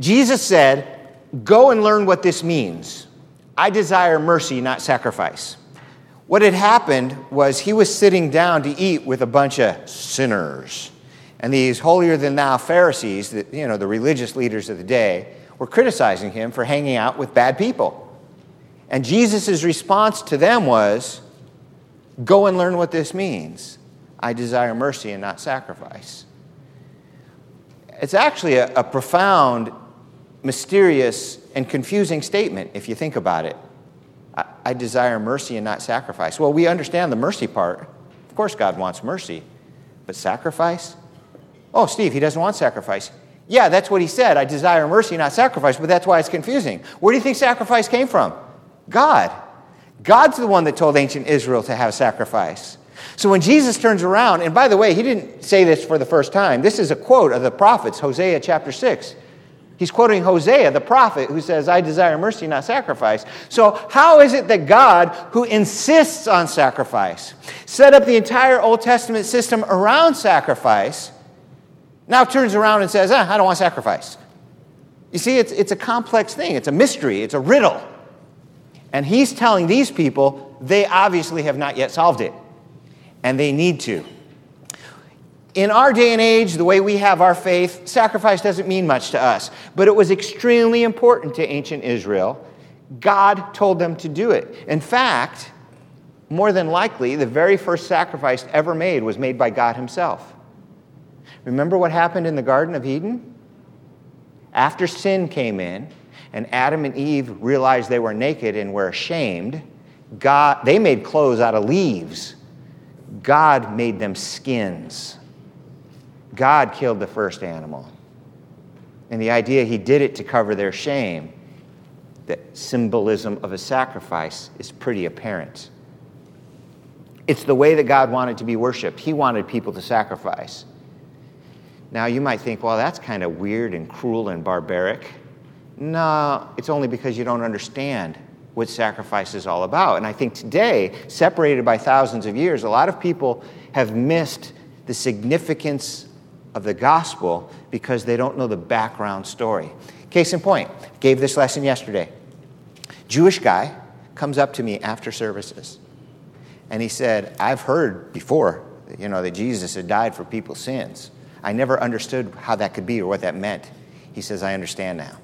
Jesus said, Go and learn what this means. I desire mercy, not sacrifice. What had happened was he was sitting down to eat with a bunch of sinners. And these holier than thou Pharisees, the, you know, the religious leaders of the day, were criticizing him for hanging out with bad people. And Jesus' response to them was, Go and learn what this means. I desire mercy and not sacrifice. It's actually a, a profound, mysterious, and confusing statement if you think about it. I, I desire mercy and not sacrifice. Well, we understand the mercy part. Of course, God wants mercy. But sacrifice? Oh, Steve, he doesn't want sacrifice. Yeah, that's what he said. I desire mercy, not sacrifice, but that's why it's confusing. Where do you think sacrifice came from? God. God's the one that told ancient Israel to have sacrifice. So when Jesus turns around, and by the way, he didn't say this for the first time. This is a quote of the prophets, Hosea chapter 6. He's quoting Hosea, the prophet, who says, I desire mercy, not sacrifice. So, how is it that God, who insists on sacrifice, set up the entire Old Testament system around sacrifice, now turns around and says, ah, I don't want sacrifice? You see, it's, it's a complex thing, it's a mystery, it's a riddle. And he's telling these people they obviously have not yet solved it, and they need to. In our day and age, the way we have our faith, sacrifice doesn't mean much to us, but it was extremely important to ancient Israel. God told them to do it. In fact, more than likely, the very first sacrifice ever made was made by God Himself. Remember what happened in the Garden of Eden? After sin came in, and Adam and Eve realized they were naked and were ashamed, God, they made clothes out of leaves. God made them skins. God killed the first animal. And the idea he did it to cover their shame, the symbolism of a sacrifice, is pretty apparent. It's the way that God wanted to be worshiped. He wanted people to sacrifice. Now, you might think, well, that's kind of weird and cruel and barbaric. No, it's only because you don't understand what sacrifice is all about. And I think today, separated by thousands of years, a lot of people have missed the significance of the gospel because they don't know the background story. Case in point, gave this lesson yesterday. Jewish guy comes up to me after services and he said, I've heard before, you know, that Jesus had died for people's sins. I never understood how that could be or what that meant. He says, I understand now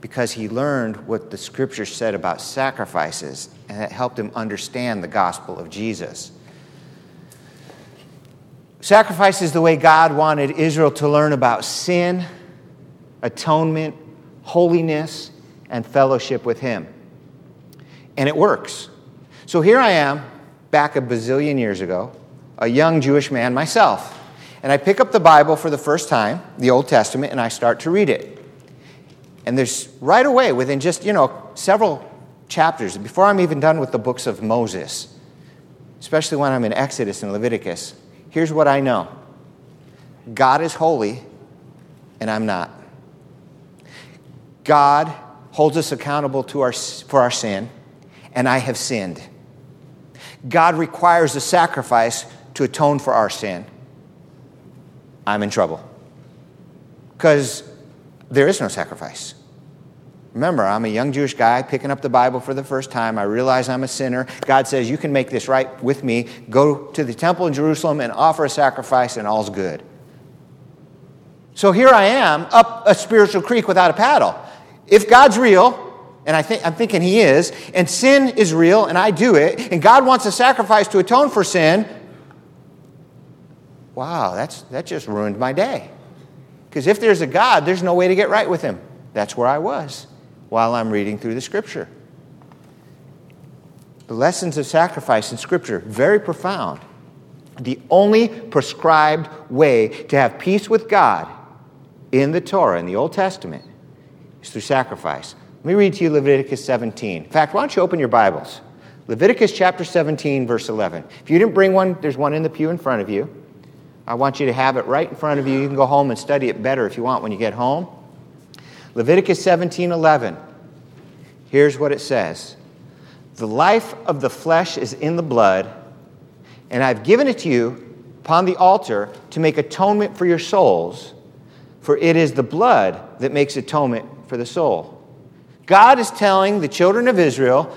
because he learned what the scripture said about sacrifices, and it helped him understand the gospel of Jesus. Sacrifice is the way God wanted Israel to learn about sin, atonement, holiness, and fellowship with Him. And it works. So here I am, back a bazillion years ago, a young Jewish man myself. And I pick up the Bible for the first time, the Old Testament, and I start to read it. And there's right away, within just, you know, several chapters, before I'm even done with the books of Moses, especially when I'm in Exodus and Leviticus, here's what I know God is holy, and I'm not. God holds us accountable to our, for our sin, and I have sinned. God requires a sacrifice to atone for our sin. I'm in trouble. Because there is no sacrifice. Remember, I'm a young Jewish guy picking up the Bible for the first time. I realize I'm a sinner. God says, You can make this right with me. Go to the temple in Jerusalem and offer a sacrifice, and all's good. So here I am up a spiritual creek without a paddle. If God's real, and I think, I'm thinking He is, and sin is real, and I do it, and God wants a sacrifice to atone for sin, wow, that's, that just ruined my day. Because if there's a God, there's no way to get right with Him. That's where I was while I'm reading through the Scripture. The lessons of sacrifice in Scripture, very profound. The only prescribed way to have peace with God in the Torah, in the Old Testament, is through sacrifice. Let me read to you Leviticus 17. In fact, why don't you open your Bibles? Leviticus chapter 17, verse 11. If you didn't bring one, there's one in the pew in front of you. I want you to have it right in front of you. You can go home and study it better if you want when you get home. Leviticus 17 11. Here's what it says The life of the flesh is in the blood, and I've given it to you upon the altar to make atonement for your souls, for it is the blood that makes atonement for the soul. God is telling the children of Israel,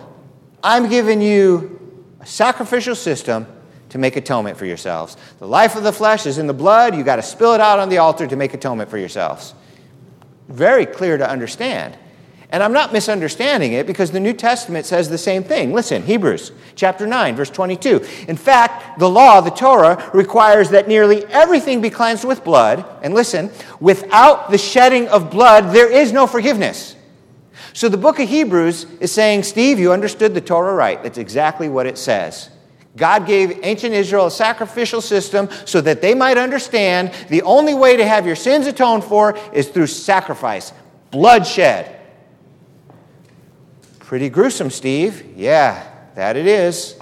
I'm giving you a sacrificial system to make atonement for yourselves. The life of the flesh is in the blood. You got to spill it out on the altar to make atonement for yourselves. Very clear to understand. And I'm not misunderstanding it because the New Testament says the same thing. Listen, Hebrews chapter 9, verse 22. In fact, the law, the Torah, requires that nearly everything be cleansed with blood. And listen, without the shedding of blood, there is no forgiveness. So the book of Hebrews is saying, Steve, you understood the Torah right. That's exactly what it says. God gave ancient Israel a sacrificial system so that they might understand the only way to have your sins atoned for is through sacrifice, bloodshed. Pretty gruesome, Steve. Yeah, that it is.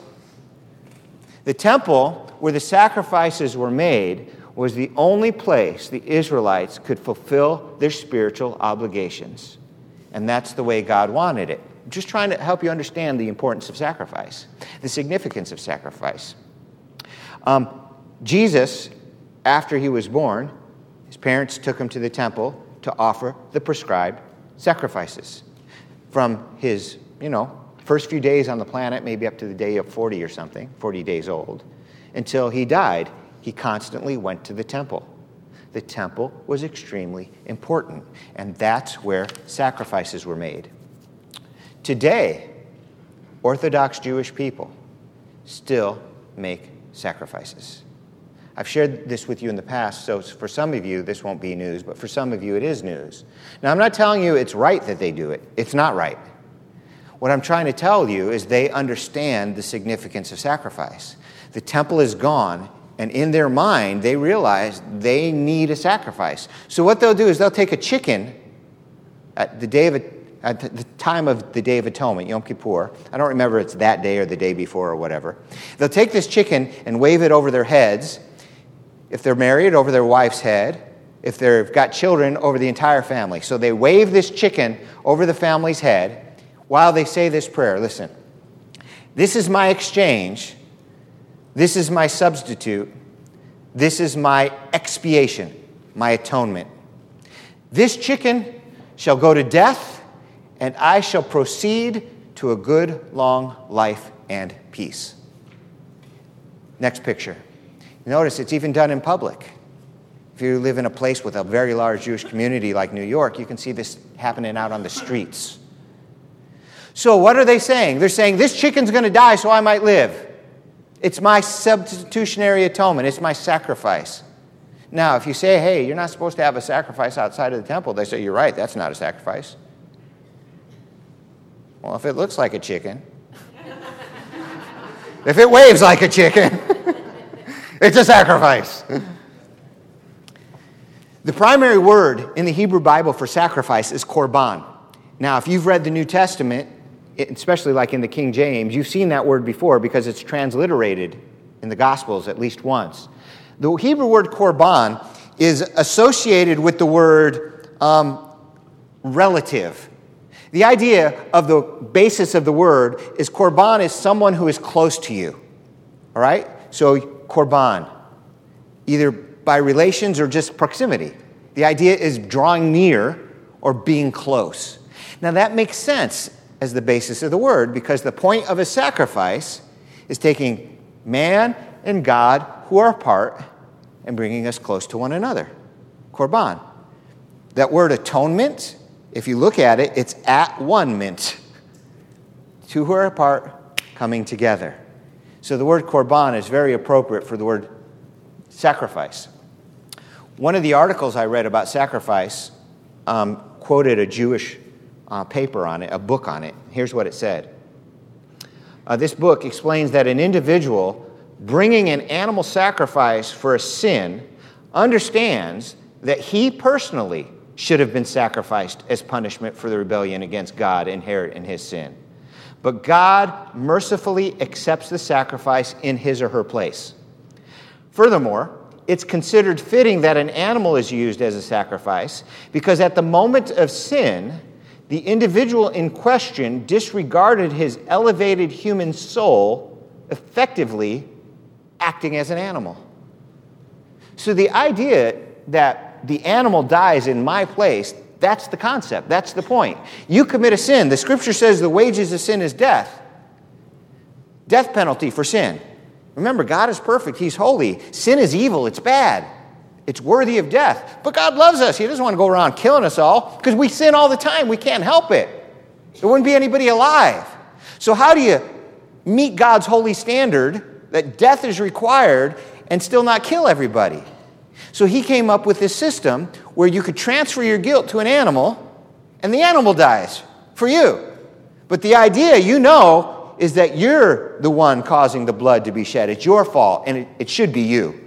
The temple where the sacrifices were made was the only place the Israelites could fulfill their spiritual obligations. And that's the way God wanted it. Just trying to help you understand the importance of sacrifice, the significance of sacrifice. Um, Jesus, after he was born, his parents took him to the temple to offer the prescribed sacrifices from his, you know, first few days on the planet, maybe up to the day of 40 or something, 40 days old, until he died, he constantly went to the temple. The temple was extremely important, and that's where sacrifices were made. Today, Orthodox Jewish people still make sacrifices. I've shared this with you in the past, so for some of you, this won't be news, but for some of you, it is news. Now, I'm not telling you it's right that they do it, it's not right. What I'm trying to tell you is they understand the significance of sacrifice. The temple is gone, and in their mind, they realize they need a sacrifice. So, what they'll do is they'll take a chicken at the day of Uh, at the time of the Day of Atonement, Yom Kippur. I don't remember it's that day or the day before or whatever. They'll take this chicken and wave it over their heads if they're married, over their wife's head. If they've got children, over the entire family. So they wave this chicken over the family's head while they say this prayer. Listen, this is my exchange. This is my substitute. This is my expiation, my atonement. This chicken shall go to death, and I shall proceed to a good, long life and peace. Next picture. Notice it's even done in public. If you live in a place with a very large Jewish community like New York, you can see this happening out on the streets. So, what are they saying? They're saying, This chicken's going to die so I might live. It's my substitutionary atonement, it's my sacrifice. Now, if you say, Hey, you're not supposed to have a sacrifice outside of the temple, they say, You're right, that's not a sacrifice. Well, if it looks like a chicken, if it waves like a chicken, It's a sacrifice. the primary word in the Hebrew Bible for sacrifice is korban. Now, if you've read the New Testament, especially like in the King James, you've seen that word before because it's transliterated in the Gospels at least once. The Hebrew word korban is associated with the word um, relative. The idea of the basis of the word is korban is someone who is close to you. All right? So korban, either by relations or just proximity. The idea is drawing near or being close. Now, that makes sense as the basis of the word because the point of a sacrifice is taking man and God who are apart and bringing us close to one another. Korban. That word atonement, if you look at it, it's at one mint. Two who are apart coming together. So the word korban is very appropriate for the word sacrifice. One of the articles I read about sacrifice um, quoted a Jewish uh, paper on it, a book on it. Here's what it said. Uh, this book explains that an individual bringing an animal sacrifice for a sin understands that he personally should have been sacrificed as punishment for the rebellion against God and inherent in his sin. But God mercifully accepts the sacrifice in his or her place. Furthermore, it's considered fitting that an animal is used as a sacrifice because at the moment of sin, the individual in question disregarded his elevated human soul, effectively acting as an animal. So the idea that the animal dies in my place, That's the concept. That's the point. You commit a sin. The scripture says the wages of sin is death. Death penalty for sin. Remember, God is perfect. He's holy. Sin is evil. It's bad. It's worthy of death. But God loves us. He doesn't want to go around killing us all because we sin all the time. We can't help it. There wouldn't be anybody alive. So, how do you meet God's holy standard that death is required and still not kill everybody? So, He came up with this system where you could transfer your guilt to an animal and the animal dies for you. But the idea, you know, is that you're the one causing the blood to be shed. It's your fault, and it, it should be you.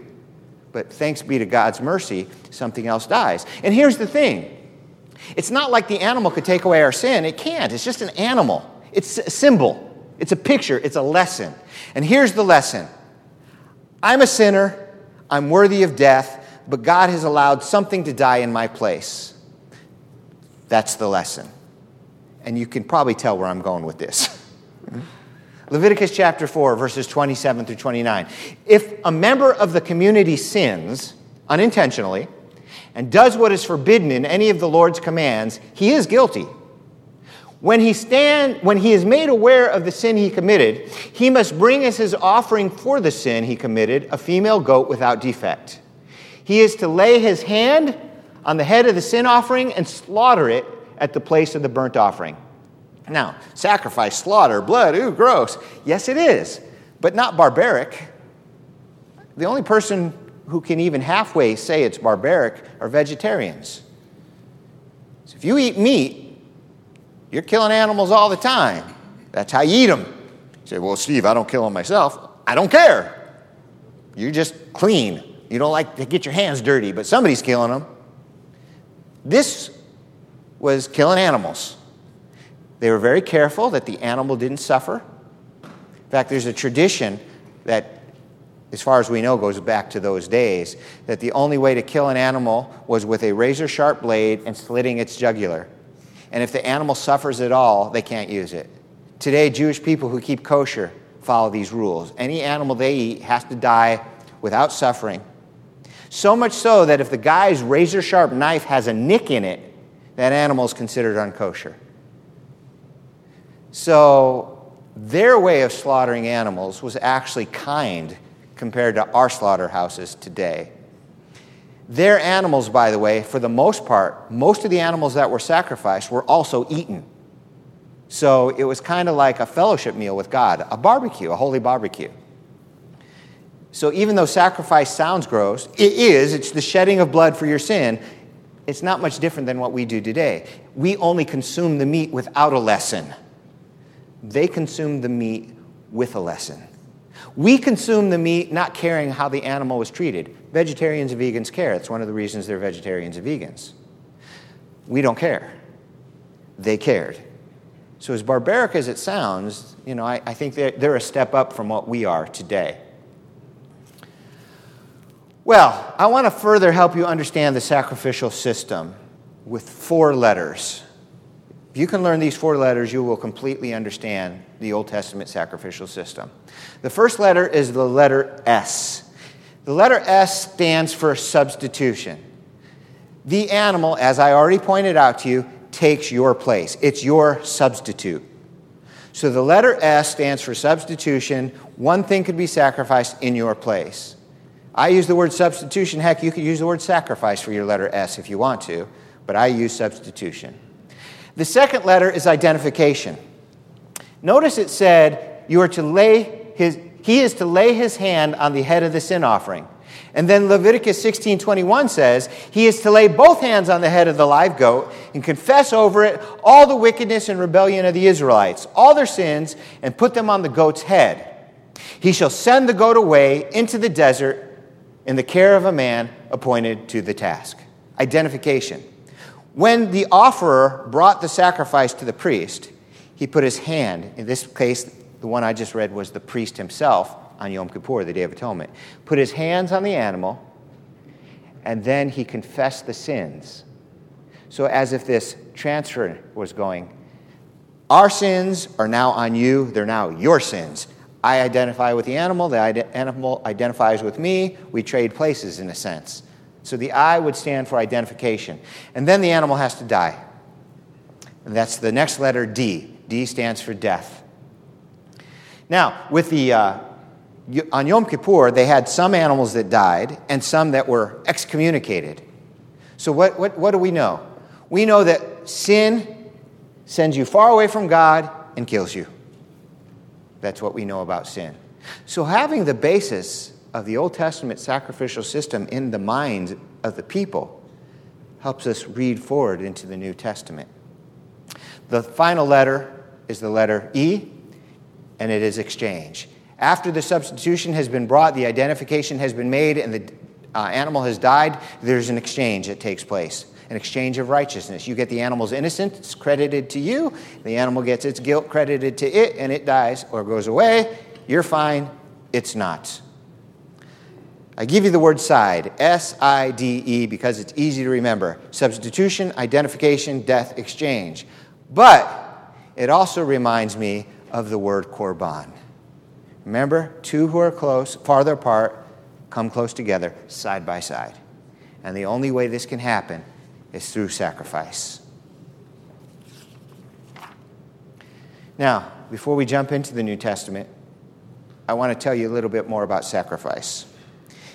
But thanks be to God's mercy, something else dies. And here's the thing it's not like the animal could take away our sin. It can't. It's just an animal, it's a symbol, it's a picture, it's a lesson. And here's the lesson I'm a sinner, I'm worthy of death, but God has allowed something to die in my place. That's the lesson. And you can probably tell where I'm going with this. Leviticus chapter 4, verses 27 through 29. If a member of the community sins unintentionally and does what is forbidden in any of the Lord's commands, he is guilty. When he, stand, when he is made aware of the sin he committed, he must bring as his offering for the sin he committed a female goat without defect. He is to lay his hand on the head of the sin offering and slaughter it at the place of the burnt offering. Now, sacrifice, slaughter, blood, ooh, gross. Yes, it is, but not barbaric. The only person who can even halfway say it's barbaric are vegetarians. So if you eat meat, you're killing animals all the time. That's how you eat them. You say, well, Steve, I don't kill them myself. I don't care. You're just clean. You don't like to get your hands dirty, but somebody's killing them. This was killing animals. They were very careful that the animal didn't suffer. In fact, there's a tradition that, as far as we know, goes back to those days that the only way to kill an animal was with a razor sharp blade and slitting its jugular. And if the animal suffers at all, they can't use it. Today, Jewish people who keep kosher follow these rules. Any animal they eat has to die without suffering. So much so that if the guy's razor sharp knife has a nick in it, that animal is considered unkosher. So their way of slaughtering animals was actually kind compared to our slaughterhouses today. Their animals, by the way, for the most part, most of the animals that were sacrificed were also eaten. So it was kind of like a fellowship meal with God, a barbecue, a holy barbecue. So even though sacrifice sounds gross, it is, it's the shedding of blood for your sin. It's not much different than what we do today. We only consume the meat without a lesson they consumed the meat with a lesson. We consume the meat not caring how the animal was treated. Vegetarians and vegans care. It's one of the reasons they're vegetarians and vegans. We don't care. They cared. So, as barbaric as it sounds, you know, I, I think they're, they're a step up from what we are today. Well, I want to further help you understand the sacrificial system with four letters If you can learn these four letters, you will completely understand the Old Testament sacrificial system. The first letter is the letter S. The letter S stands for substitution. The animal, as I already pointed out to you, takes your place. It's your substitute. So the letter S stands for substitution. One thing could be sacrificed in your place. I use the word substitution. Heck, you could use the word sacrifice for your letter S if you want to, but I use substitution. The second letter is identification. Notice it said, You are to lay his, he is to lay his hand on the head of the sin offering. And then Leviticus 16:21 says, he is to lay both hands on the head of the live goat and confess over it all the wickedness and rebellion of the Israelites, all their sins, and put them on the goat's head. He shall send the goat away into the desert in the care of a man appointed to the task. Identification. When the offerer brought the sacrifice to the priest, he put his hand, in this case, the one I just read was the priest himself on Yom Kippur, the Day of Atonement, put his hands on the animal, and then he confessed the sins. So, as if this transfer was going, our sins are now on you, they're now your sins. I identify with the animal, the animal identifies with me. We trade places in a sense. So the I would stand for identification. And then the animal has to die. And that's the next letter D. D stands for death. Now, with the, uh, on Yom Kippur, they had some animals that died and some that were excommunicated. So, what, what, what do we know? We know that sin sends you far away from God and kills you. That's what we know about sin. So, having the basis of the Old Testament sacrificial system in the minds of the people helps us read forward into the New Testament. The final letter is the letter E, and it is exchange. After the substitution has been brought, the identification has been made, and the uh, animal has died, there's an exchange that takes place an exchange of righteousness. You get the animal's innocence credited to you, the animal gets its guilt credited to it, and it dies or goes away. You're fine, it's not. I give you the word side, S I D E, because it's easy to remember. Substitution, identification, death, exchange. But it also reminds me of the word korban. Remember, two who are close, farther apart, come close together, side by side. And the only way this can happen is through sacrifice. Now, before we jump into the New Testament, I want to tell you a little bit more about sacrifice.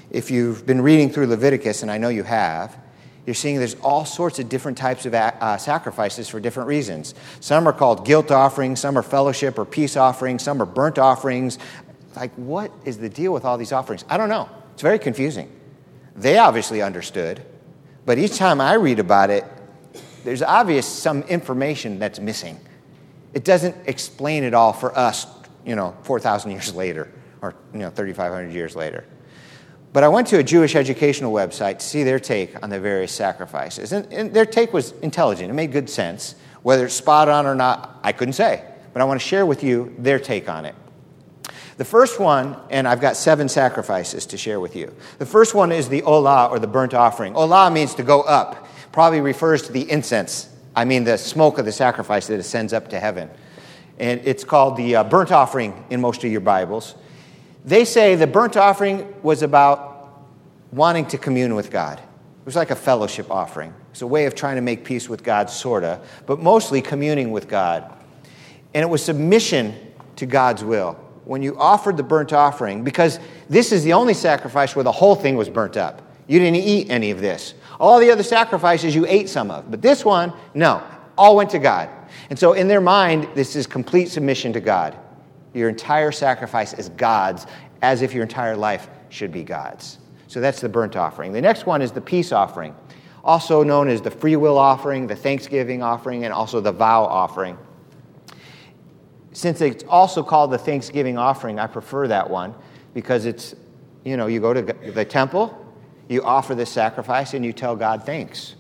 If you've been reading through Leviticus, and I know you have, you're seeing there's all sorts of different types of uh, sacrifices for different reasons. Some are called guilt offerings, some are fellowship or peace offerings, some are burnt offerings. Like, what is the deal with all these offerings? I don't know. It's very confusing. They obviously understood, but each time I read about it, there's obvious some information that's missing. It doesn't explain it all for us, you know, 4,000 years later or, you know, 3,500 years later. But I went to a Jewish educational website to see their take on the various sacrifices. And, and, their take was intelligent, it made good sense. Whether it's spot on or not, I couldn't say. But I want to share with you their take on it. The first one, and I've got seven sacrifices to share with you. The first one is the olah, or the burnt offering. Olah means to go up, probably refers to the incense. I mean, the smoke of the sacrifice that ascends up to heaven. And it's called the uh, burnt offering in most of your Bibles. They say the burnt offering was about wanting to commune with God. It was like a fellowship offering. It's a way of trying to make peace with God, sort of, but mostly communing with God. And it was submission to God's will when you offered the burnt offering, because this is the only sacrifice where the whole thing was burnt up. You didn't eat any of this. All the other sacrifices you ate some of, but this one, no, all went to God. And so in their mind, this is complete submission to God. Your entire sacrifice is God's, as if your entire life should be God's. So that's the burnt offering. The next one is the peace offering, also known as the free will offering, the thanksgiving offering, and also the vow offering since it's also called the Thanksgiving offering, I prefer that one because it's, you know, you go to the temple, you offer this sacrifice, and you tell God thanks.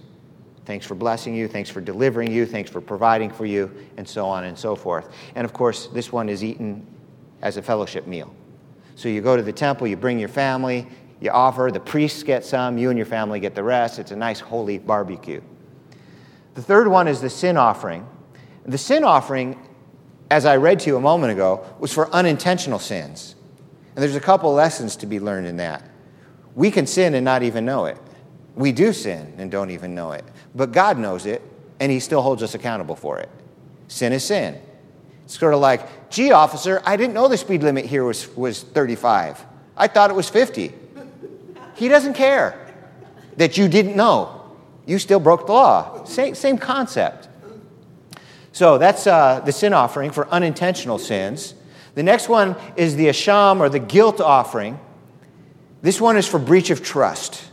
Thanks for blessing you, thanks for delivering you, thanks for providing for you, and so on and so forth. And of course, this one is eaten as a fellowship meal. So you go to the temple, you bring your family, you offer, the priests get some, you and your family get the rest. It's a nice holy barbecue. The third one is the sin offering. The sin offering as I read to you a moment ago, was for unintentional sins. And there's a couple lessons to be learned in that. We can sin and not even know it. We do sin and don't even know it. But God knows it, and He still holds us accountable for it. Sin is sin. It's sort of like, gee, officer, I didn't know the speed limit here was, was 35. I thought it was 50. He doesn't care that you didn't know. You still broke the law. Same, same concept. So that's uh, the sin offering for unintentional sins. The next one is the asham or the guilt offering. This one is for breach of trust.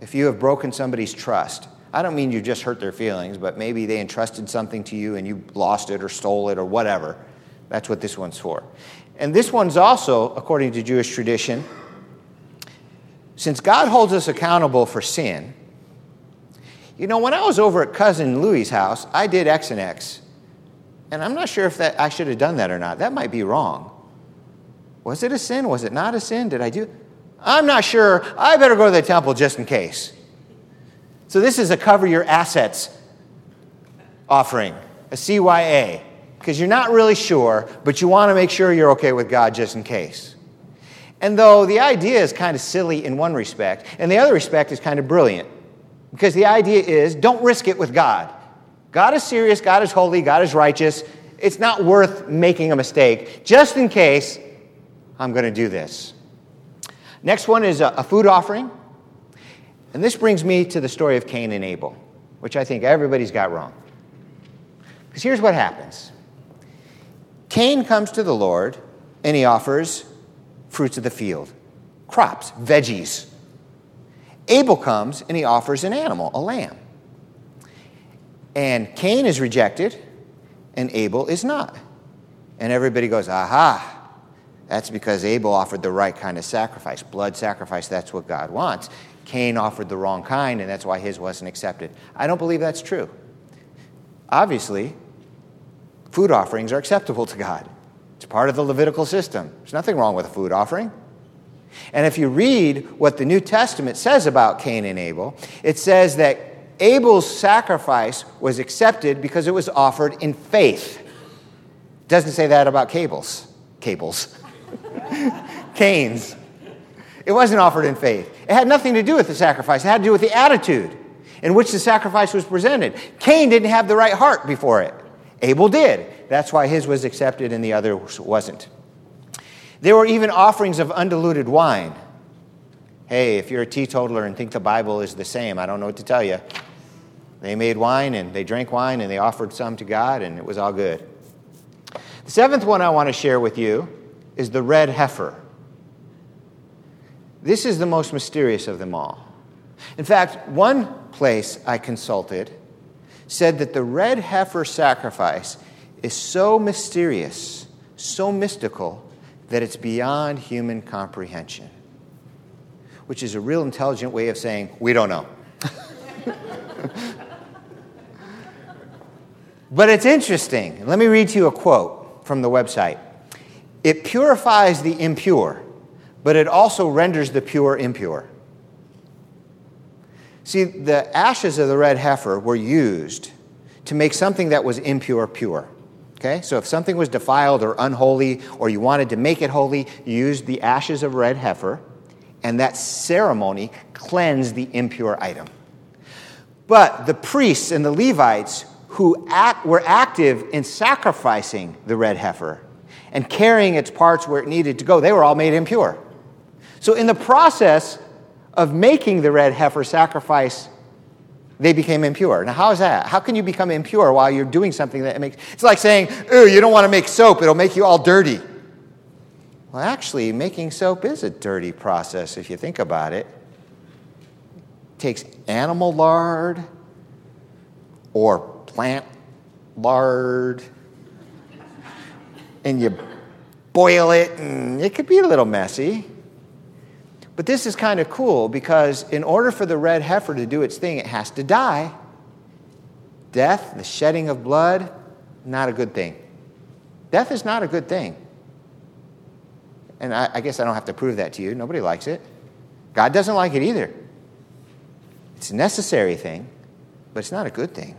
If you have broken somebody's trust, I don't mean you just hurt their feelings, but maybe they entrusted something to you and you lost it or stole it or whatever. That's what this one's for. And this one's also, according to Jewish tradition, since God holds us accountable for sin, you know, when I was over at cousin Louie's house, I did X and X. And I'm not sure if that I should have done that or not. That might be wrong. Was it a sin? Was it not a sin? Did I do? I'm not sure. I better go to the temple just in case. So this is a cover your assets offering, a CYA, because you're not really sure, but you want to make sure you're okay with God just in case. And though the idea is kind of silly in one respect, and the other respect is kind of brilliant, because the idea is don't risk it with God. God is serious, God is holy, God is righteous. It's not worth making a mistake, just in case I'm going to do this. Next one is a, food offering. And this brings me to the story of Cain and Abel, which I think everybody's got wrong. Because here's what happens Cain comes to the Lord and he offers fruits of the field, crops, veggies. Abel comes and he offers an animal, a lamb. And Cain is rejected and Abel is not. And everybody goes, aha, that's because Abel offered the right kind of sacrifice, blood sacrifice, that's what God wants. Cain offered the wrong kind, and that's why his wasn't accepted. I don't believe that's true. Obviously, food offerings are acceptable to God. It's part of the Levitical system. There's nothing wrong with a food offering. And if you read what the New Testament says about Cain and Abel, it says that Abel's sacrifice was accepted because it was offered in faith. It doesn't say that about cables. Cables. Cain's. It wasn't offered in faith. It had nothing to do with the sacrifice, it had to do with the attitude in which the sacrifice was presented. Cain didn't have the right heart before it. Abel did. That's why his was accepted and the other wasn't. There were even offerings of undiluted wine. Hey, if you're a teetotaler and think the Bible is the same, I don't know what to tell you. They made wine and they drank wine and they offered some to God and it was all good. The seventh one I want to share with you is the red heifer. This is the most mysterious of them all. In fact, one place I consulted said that the red heifer sacrifice is so mysterious, so mystical, that it's beyond human comprehension, which is a real intelligent way of saying, we don't know. but it's interesting. Let me read to you a quote from the website. It purifies the impure, but it also renders the pure impure. See, the ashes of the red heifer were used to make something that was impure pure. Okay? So if something was defiled or unholy, or you wanted to make it holy, you used the ashes of red heifer, and that ceremony cleansed the impure item. But the priests and the Levites who act, were active in sacrificing the red heifer and carrying its parts where it needed to go, they were all made impure. So, in the process of making the red heifer sacrifice, they became impure. Now, how is that? How can you become impure while you're doing something that makes it's like saying, ooh, you don't want to make soap, it'll make you all dirty. Well, actually, making soap is a dirty process if you think about it. It takes animal lard or plant lard, and you boil it, and it could be a little messy. But this is kind of cool because in order for the red heifer to do its thing, it has to die. Death, the shedding of blood, not a good thing. Death is not a good thing. And I, I, guess I don't have to prove that to you. Nobody likes it. God doesn't like it either. It's a necessary thing, but it's not a good thing.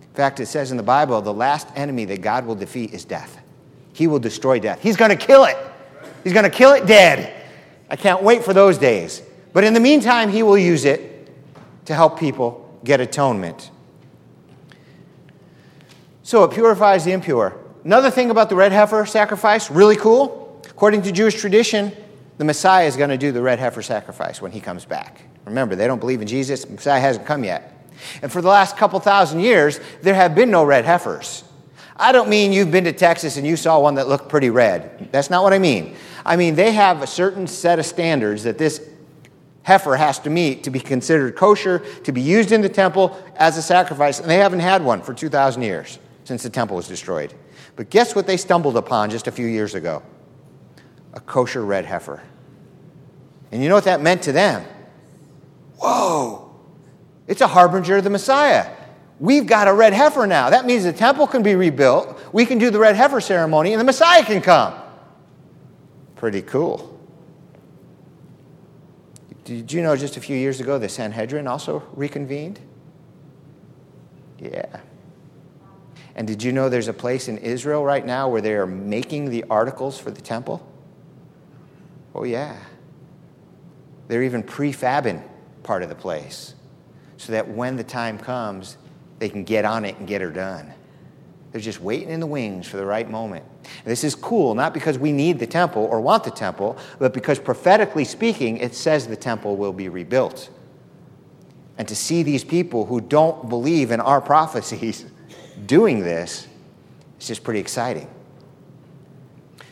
In fact, it says in the Bible the last enemy that God will defeat is death. He will destroy death. He's going to kill it. He's going to kill it dead. I can't wait for those days. But in the meantime, he will use it to help people get atonement. So it purifies the impure. Another thing about the red heifer sacrifice, really cool. According to Jewish tradition, the Messiah is going to do the red heifer sacrifice when he comes back. Remember, they don't believe in Jesus, Messiah hasn't come yet. And for the last couple thousand years, there have been no red heifers. I don't mean you've been to Texas and you saw one that looked pretty red. That's not what I mean. I mean, they have a certain set of standards that this heifer has to meet to be considered kosher, to be used in the temple as a sacrifice, and they haven't had one for 2,000 years since the temple was destroyed. But guess what they stumbled upon just a few years ago? A kosher red heifer. And you know what that meant to them? Whoa, it's a harbinger of the Messiah. We've got a red heifer now. That means the temple can be rebuilt. We can do the red heifer ceremony, and the Messiah can come. Pretty cool. Did you know just a few years ago the Sanhedrin also reconvened? Yeah. And did you know there's a place in Israel right now where they are making the articles for the temple? Oh, yeah. They're even prefabbing part of the place so that when the time comes, they can get on it and get her done. They're just waiting in the wings for the right moment. And this is cool, not because we need the temple or want the temple, but because prophetically speaking, it says the temple will be rebuilt. And to see these people who don't believe in our prophecies doing this, it's just pretty exciting.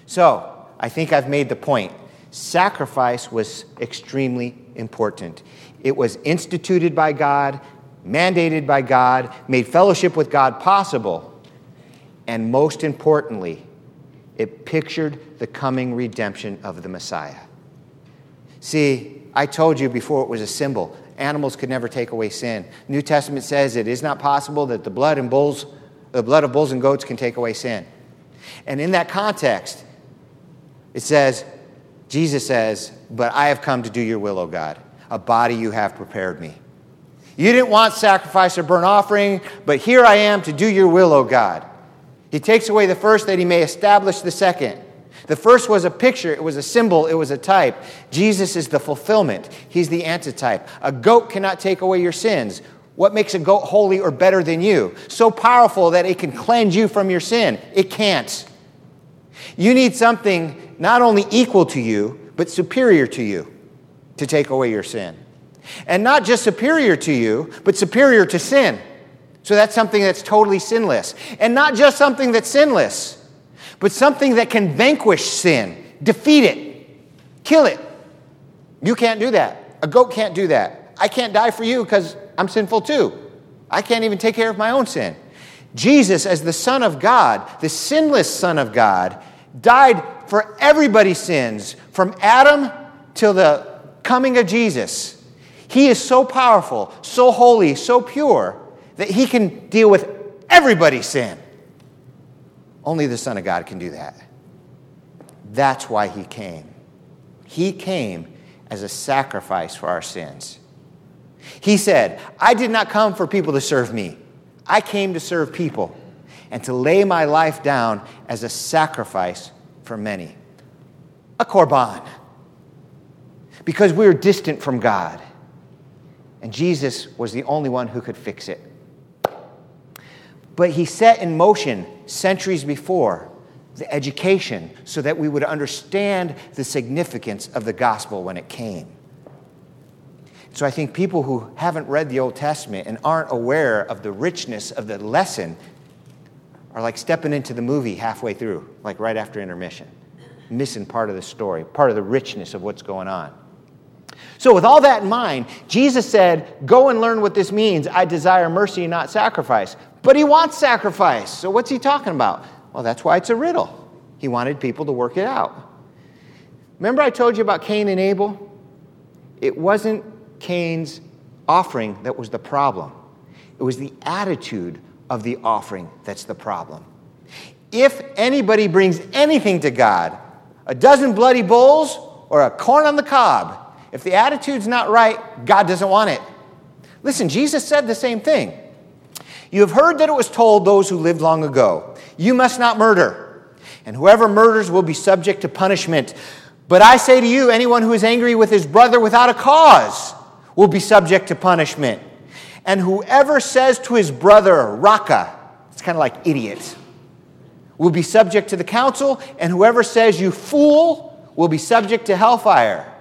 So, I think I've made the point. Sacrifice was extremely important. It was instituted by God, mandated by God, made fellowship with God possible, and most importantly, it pictured the coming redemption of the Messiah. See, I told you before it was a symbol. Animals could never take away sin. New Testament says it is not possible that the blood and bulls, the blood of bulls and goats can take away sin. And in that context, it says, Jesus says, But I have come to do your will, O God. A body you have prepared me. You didn't want sacrifice or burnt offering, but here I am to do your will, O God. He takes away the first that he may establish the second. The first was a picture, it was a symbol, it was a type. Jesus is the fulfillment, he's the antitype. A goat cannot take away your sins. What makes a goat holy or better than you? So powerful that it can cleanse you from your sin? It can't. You need something not only equal to you, but superior to you to take away your sin. And not just superior to you, but superior to sin. So that's something that's totally sinless. And not just something that's sinless, but something that can vanquish sin, defeat it, kill it. You can't do that. A goat can't do that. I can't die for you because I'm sinful too. I can't even take care of my own sin. Jesus, as the Son of God, the sinless Son of God, died for everybody's sins from Adam till the coming of Jesus. He is so powerful, so holy, so pure that he can deal with everybody's sin. Only the Son of God can do that. That's why he came. He came as a sacrifice for our sins. He said, I did not come for people to serve me, I came to serve people and to lay my life down as a sacrifice for many. A korban. Because we are distant from God. And Jesus was the only one who could fix it. But he set in motion centuries before the education so that we would understand the significance of the gospel when it came. So I think people who haven't read the Old Testament and aren't aware of the richness of the lesson are like stepping into the movie halfway through, like right after intermission, missing part of the story, part of the richness of what's going on. So, with all that in mind, Jesus said, Go and learn what this means. I desire mercy, not sacrifice. But he wants sacrifice. So, what's he talking about? Well, that's why it's a riddle. He wanted people to work it out. Remember, I told you about Cain and Abel? It wasn't Cain's offering that was the problem, it was the attitude of the offering that's the problem. If anybody brings anything to God, a dozen bloody bulls or a corn on the cob, if the attitude's not right, God doesn't want it. Listen, Jesus said the same thing. You have heard that it was told those who lived long ago, You must not murder, and whoever murders will be subject to punishment. But I say to you, anyone who is angry with his brother without a cause will be subject to punishment. And whoever says to his brother, Raca, it's kind of like idiot, will be subject to the council, and whoever says, You fool, will be subject to hellfire.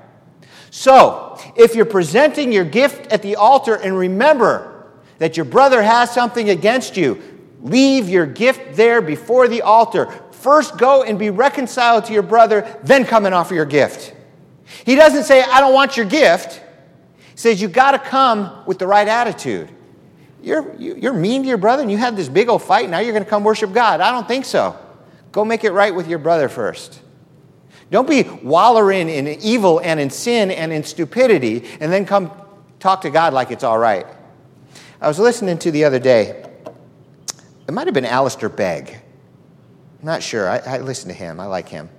So, if you're presenting your gift at the altar and remember that your brother has something against you, leave your gift there before the altar. First go and be reconciled to your brother, then come and offer your gift. He doesn't say, I don't want your gift. He says, You've got to come with the right attitude. You're, you're mean to your brother and you had this big old fight, now you're going to come worship God. I don't think so. Go make it right with your brother first. Don't be wallowing in evil and in sin and in stupidity and then come talk to God like it's all right. I was listening to the other day, it might have been Alistair Begg. I'm not sure. I, I listened to him, I like him.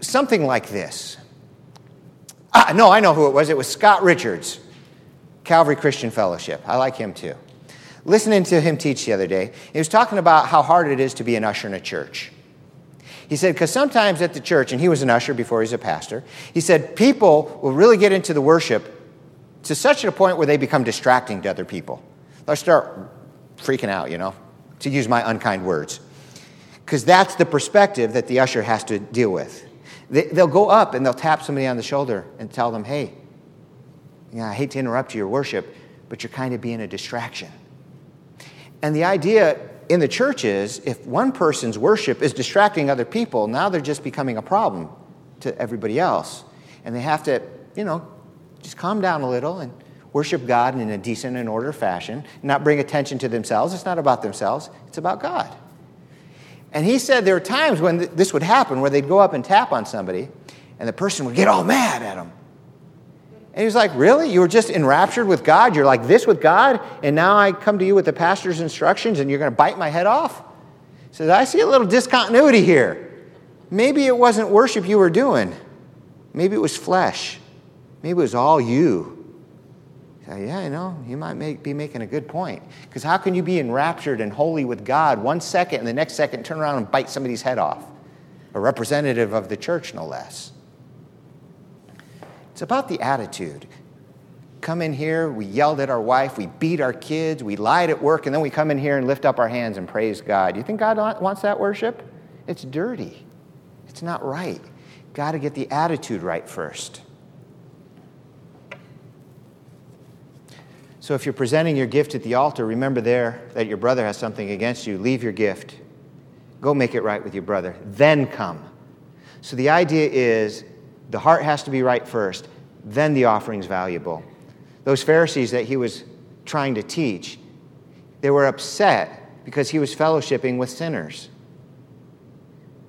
Something like this. Ah, no, I know who it was. It was Scott Richards, Calvary Christian Fellowship. I like him too. Listening to him teach the other day, he was talking about how hard it is to be an usher in a church. He said, because sometimes at the church, and he was an usher before he was a pastor, he said, people will really get into the worship to such a point where they become distracting to other people. They'll start freaking out, you know, to use my unkind words. Because that's the perspective that the usher has to deal with. They, will go up and they'll tap somebody on the shoulder and tell them, hey, I hate to interrupt your worship, but you're kind of being a distraction. And the idea in the churches, if one person's worship is distracting other people, now they're just becoming a problem to everybody else. And they have to, you know, just calm down a little and worship God in a decent and ordered fashion, not bring attention to themselves. It's not about themselves, it's about God. And he said there were times when th- this would happen where they'd go up and tap on somebody, and the person would get all mad at him. And he was like, Really? You were just enraptured with God? You're like this with God? And now I come to you with the pastor's instructions and you're going to bite my head off? He says, I see a little discontinuity here. Maybe it wasn't worship you were doing, maybe it was flesh. Maybe it was all you. Say, yeah, I know, you might make, be making a good point. Because how can you be enraptured and holy with God one second and the next second turn around and bite somebody's head off? A representative of the church, no less. It's about the attitude. Come in here, we yelled at our wife, we beat our kids, we lied at work, and then we come in here and lift up our hands and praise God. You think God wants that worship? It's dirty. It's not right. Got to get the attitude right first. So if you're presenting your gift at the altar, remember there that your brother has something against you. Leave your gift. Go make it right with your brother. Then come. So the idea is the heart has to be right first, then the offering's valuable. Those Pharisees that he was trying to teach, they were upset because he was fellowshipping with sinners.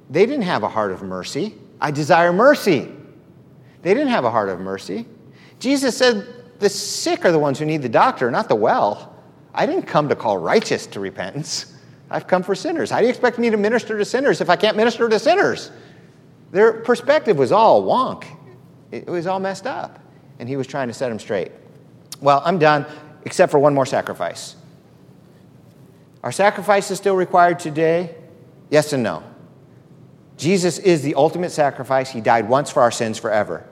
They didn't have a heart of mercy. I desire mercy. They didn't have a heart of mercy. Jesus said, The sick are the ones who need the doctor, not the well. I didn't come to call righteous to repentance. I've come for sinners. How do you expect me to minister to sinners if I can't minister to sinners? Their perspective was all wonk, it was all messed up. And he was trying to set them straight. Well, I'm done, except for one more sacrifice. Are sacrifices still required today? Yes and no. Jesus is the ultimate sacrifice. He died once for our sins forever.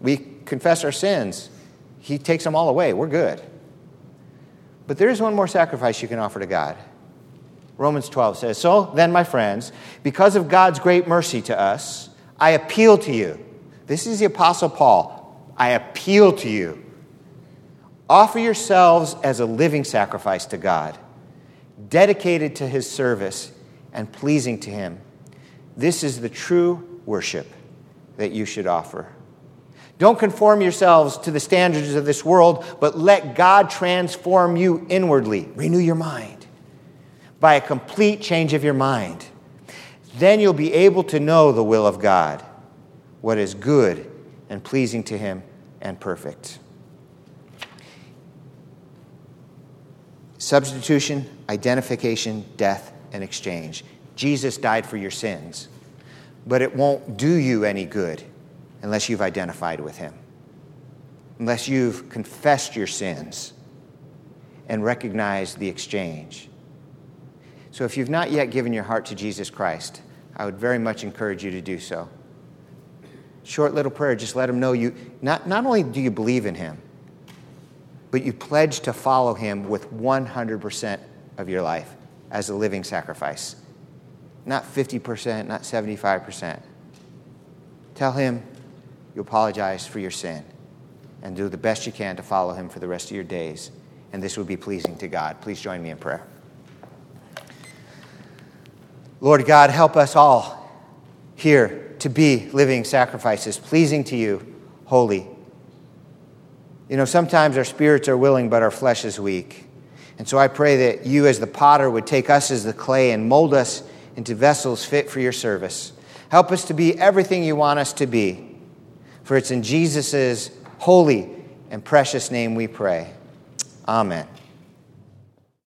We confess our sins, He takes them all away. We're good. But there is one more sacrifice you can offer to God. Romans 12 says, So then, my friends, because of God's great mercy to us, I appeal to you. This is the Apostle Paul. I appeal to you. Offer yourselves as a living sacrifice to God, dedicated to his service and pleasing to him. This is the true worship that you should offer. Don't conform yourselves to the standards of this world, but let God transform you inwardly. Renew your mind by a complete change of your mind. Then you'll be able to know the will of God, what is good and pleasing to Him and perfect. Substitution, identification, death, and exchange. Jesus died for your sins, but it won't do you any good unless you've identified with Him, unless you've confessed your sins and recognized the exchange. So if you've not yet given your heart to Jesus Christ, I would very much encourage you to do so. Short little prayer, just let him know you not, not only do you believe in him, but you pledge to follow him with 100% of your life as a living sacrifice. Not 50%, not 75%. Tell him you apologize for your sin and do the best you can to follow him for the rest of your days. And this would be pleasing to God. Please join me in prayer. Lord God, help us all here to be living sacrifices, pleasing to you, holy. You know, sometimes our spirits are willing, but our flesh is weak. And so I pray that you, as the potter, would take us as the clay and mold us into vessels fit for your service. Help us to be everything you want us to be. For it's in Jesus' holy and precious name we pray. Amen.